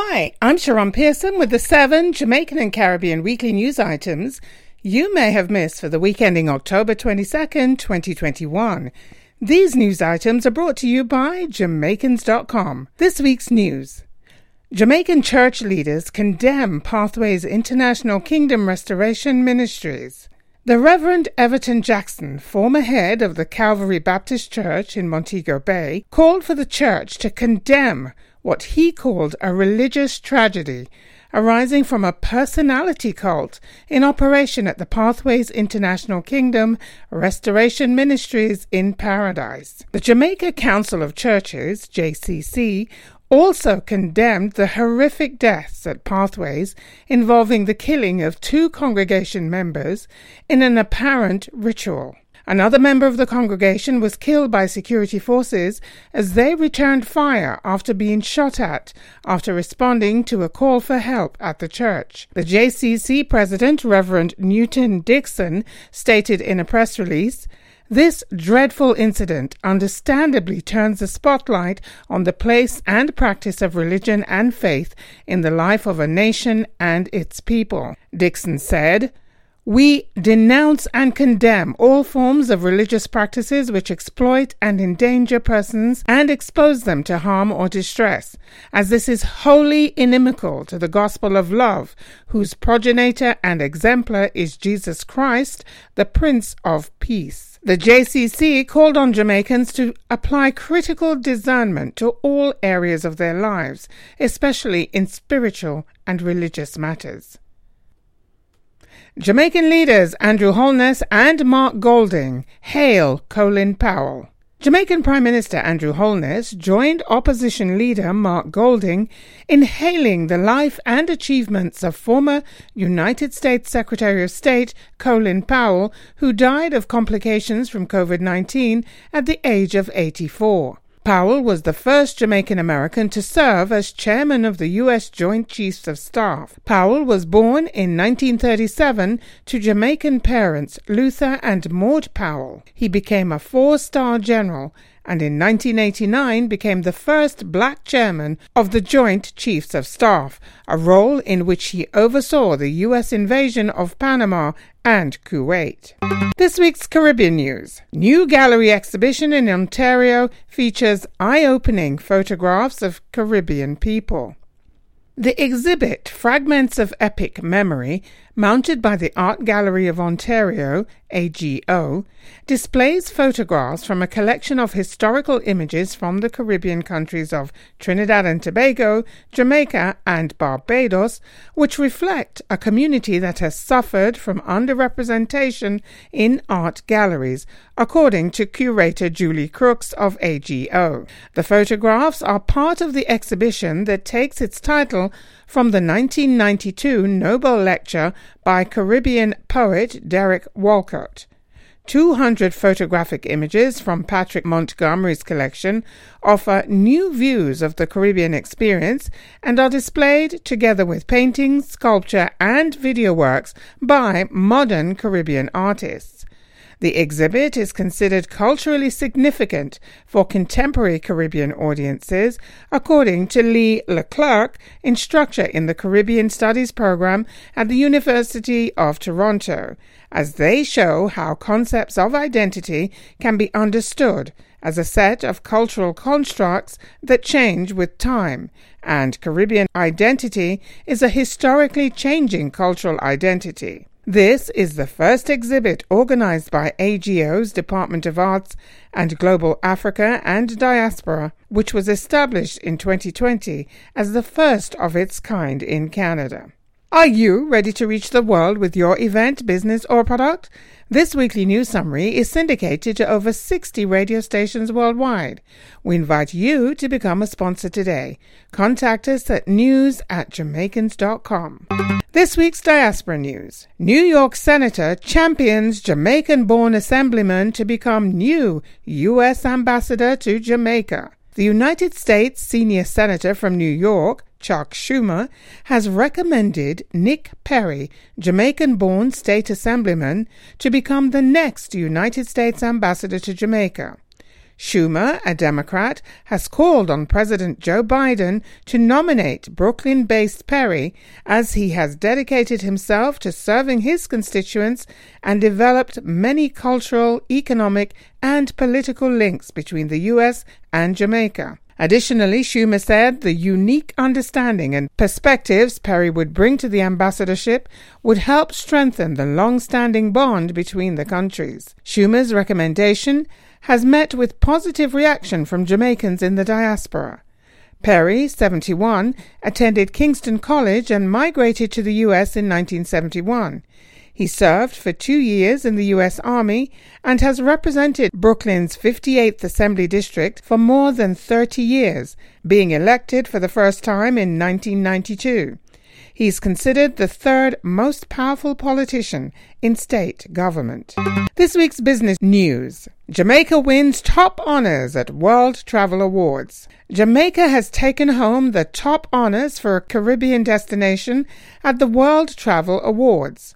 Hi, I'm Sharon Pearson with the seven Jamaican and Caribbean weekly news items you may have missed for the week ending October 22nd, 2021. These news items are brought to you by Jamaicans.com. This week's news. Jamaican church leaders condemn Pathways International Kingdom Restoration Ministries. The Reverend Everton Jackson, former head of the Calvary Baptist Church in Montego Bay, called for the church to condemn what he called a religious tragedy arising from a personality cult in operation at the Pathways International Kingdom Restoration Ministries in Paradise. The Jamaica Council of Churches, JCC, also condemned the horrific deaths at Pathways involving the killing of two congregation members in an apparent ritual. Another member of the congregation was killed by security forces as they returned fire after being shot at after responding to a call for help at the church. The JCC president, Reverend Newton Dixon, stated in a press release, this dreadful incident understandably turns the spotlight on the place and practice of religion and faith in the life of a nation and its people. Dixon said, we denounce and condemn all forms of religious practices which exploit and endanger persons and expose them to harm or distress, as this is wholly inimical to the gospel of love, whose progenitor and exemplar is Jesus Christ, the Prince of Peace. The JCC called on Jamaicans to apply critical discernment to all areas of their lives, especially in spiritual and religious matters. Jamaican leaders Andrew Holness and Mark Golding hail Colin Powell. Jamaican Prime Minister Andrew Holness joined opposition leader Mark Golding in hailing the life and achievements of former United States Secretary of State Colin Powell, who died of complications from COVID 19 at the age of 84. Powell was the first Jamaican American to serve as chairman of the U.S. Joint Chiefs of Staff. Powell was born in 1937 to Jamaican parents Luther and Maud Powell. He became a four star general and in 1989 became the first black chairman of the Joint Chiefs of Staff, a role in which he oversaw the U.S. invasion of Panama and Kuwait. This week's Caribbean news. New gallery exhibition in Ontario features eye opening photographs of Caribbean people. The exhibit, Fragments of Epic Memory, mounted by the Art Gallery of Ontario, AGO, displays photographs from a collection of historical images from the Caribbean countries of Trinidad and Tobago, Jamaica, and Barbados, which reflect a community that has suffered from underrepresentation in art galleries, according to curator Julie Crooks of AGO. The photographs are part of the exhibition that takes its title from the 1992 Nobel Lecture by Caribbean poet Derek Walcott. 200 photographic images from Patrick Montgomery's collection offer new views of the Caribbean experience and are displayed together with paintings, sculpture, and video works by modern Caribbean artists. The exhibit is considered culturally significant for contemporary Caribbean audiences, according to Lee Leclerc, instructor in the Caribbean Studies program at the University of Toronto, as they show how concepts of identity can be understood as a set of cultural constructs that change with time, and Caribbean identity is a historically changing cultural identity. This is the first exhibit organized by AGO's Department of Arts and Global Africa and Diaspora, which was established in 2020 as the first of its kind in Canada. Are you ready to reach the world with your event, business, or product? This weekly news summary is syndicated to over 60 radio stations worldwide. We invite you to become a sponsor today. Contact us at news at jamaicans.com. This week's diaspora news. New York Senator champions Jamaican born assemblyman to become new U.S. ambassador to Jamaica. The United States senior senator from New York, Chuck Schumer, has recommended Nick Perry, Jamaican born state assemblyman, to become the next United States ambassador to Jamaica. Schumer, a Democrat, has called on President Joe Biden to nominate Brooklyn based Perry as he has dedicated himself to serving his constituents and developed many cultural, economic, and political links between the U.S. and Jamaica. Additionally, Schumer said the unique understanding and perspectives Perry would bring to the ambassadorship would help strengthen the long standing bond between the countries. Schumer's recommendation has met with positive reaction from Jamaicans in the diaspora. Perry, 71, attended Kingston College and migrated to the U.S. in 1971. He served for two years in the U.S. Army and has represented Brooklyn's 58th Assembly District for more than 30 years, being elected for the first time in 1992. He's considered the third most powerful politician in state government. This week's business news Jamaica wins top honors at World Travel Awards. Jamaica has taken home the top honors for a Caribbean destination at the World Travel Awards.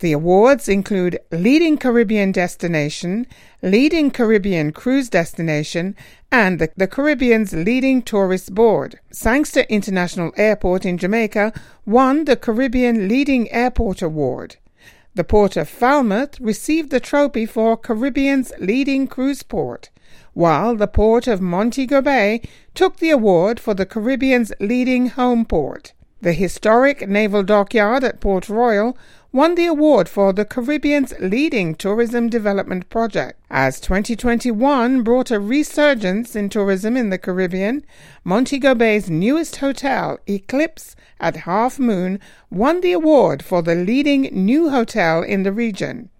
The awards include Leading Caribbean Destination, Leading Caribbean Cruise Destination, and the, the, Caribbean's Leading Tourist Board. Sangster International Airport in Jamaica won the Caribbean Leading Airport Award. The Port of Falmouth received the trophy for Caribbean's Leading Cruise Port, while the Port of Montego Bay took the award for the Caribbean's Leading Home Port. The historic naval dockyard at Port Royal won the award for the Caribbean's leading tourism development project. As 2021 brought a resurgence in tourism in the Caribbean, Montego Bay's newest hotel, Eclipse at Half Moon, won the award for the leading new hotel in the region.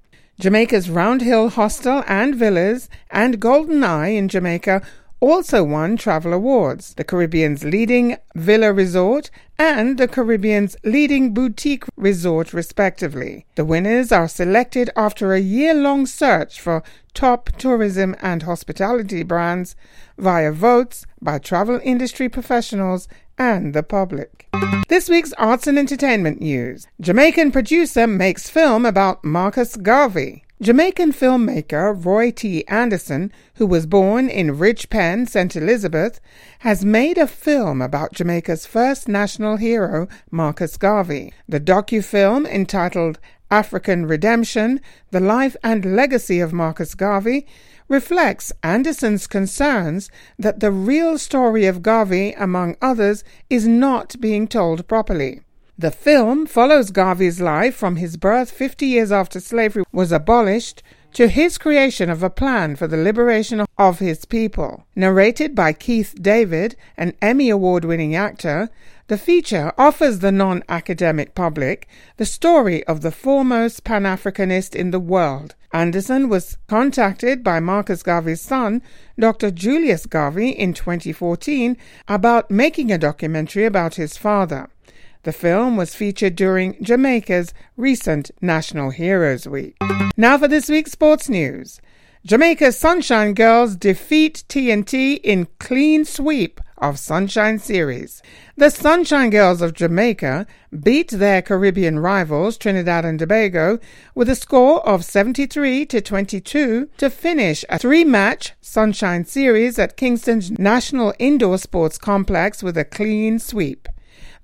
Jamaica's Round Hill Hostel and Villas and Golden Eye in Jamaica also won travel awards, the Caribbean's leading villa resort and the Caribbean's leading boutique resort, respectively. The winners are selected after a year long search for top tourism and hospitality brands via votes by travel industry professionals and the public. This week's arts and entertainment news Jamaican producer makes film about Marcus Garvey. Jamaican filmmaker Roy T. Anderson, who was born in Ridge Pen, St. Elizabeth, has made a film about Jamaica's first national hero, Marcus Garvey. The docu-film entitled African Redemption: The Life and Legacy of Marcus Garvey reflects Anderson's concerns that the real story of Garvey, among others, is not being told properly. The film follows Garvey's life from his birth 50 years after slavery was abolished to his creation of a plan for the liberation of his people. Narrated by Keith David, an Emmy Award winning actor, the feature offers the non academic public the story of the foremost Pan Africanist in the world. Anderson was contacted by Marcus Garvey's son, Dr. Julius Garvey, in 2014 about making a documentary about his father. The film was featured during Jamaica's recent National Heroes Week. Now for this week's sports news. Jamaica's Sunshine Girls defeat TNT in clean sweep of Sunshine Series. The Sunshine Girls of Jamaica beat their Caribbean rivals Trinidad and Tobago with a score of 73 to 22 to finish a three-match Sunshine Series at Kingston's National Indoor Sports Complex with a clean sweep.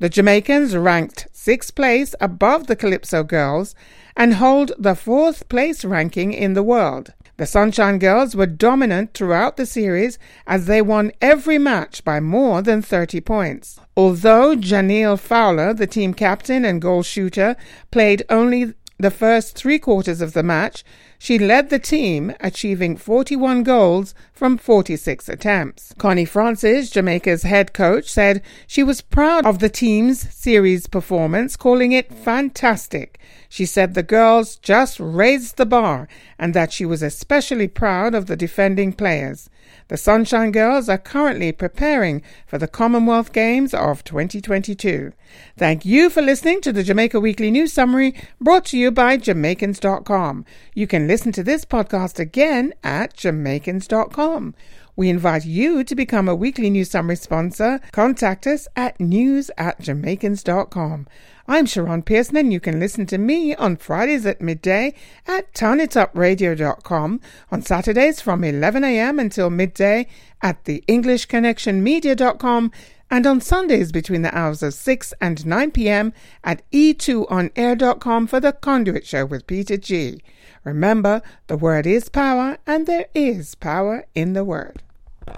The Jamaicans ranked sixth place above the Calypso Girls and hold the fourth place ranking in the world. The Sunshine Girls were dominant throughout the series as they won every match by more than 30 points. Although Jhaniele Fowler, the team captain and goal shooter, played only the first three quarters of the match, she led the team, achieving 41 goals from 46 attempts. Connie Francis, Jamaica's head coach, said she was proud of the team's series performance, calling it fantastic. She said the girls just raised the bar and that she was especially proud of the defending players. The Sunshine Girls are currently preparing for the Commonwealth Games of 2022. Thank you for listening to the Jamaica Weekly News Summary brought to you by Jamaicans.com. You can listen to this podcast again at Jamaicans.com. We invite you to become a weekly News Summary sponsor. Contact us at news at jamaicans.com. I'm Sharon Pearson, and you can listen to me on Fridays at midday at turnitupradio.com, on Saturdays from 11am until midday at the EnglishConnectionMedia.com, and on Sundays between the hours of 6 and 9 pm at e2onair.com for the Conduit Show with Peter G. Remember, the word is power, and there is power in the word.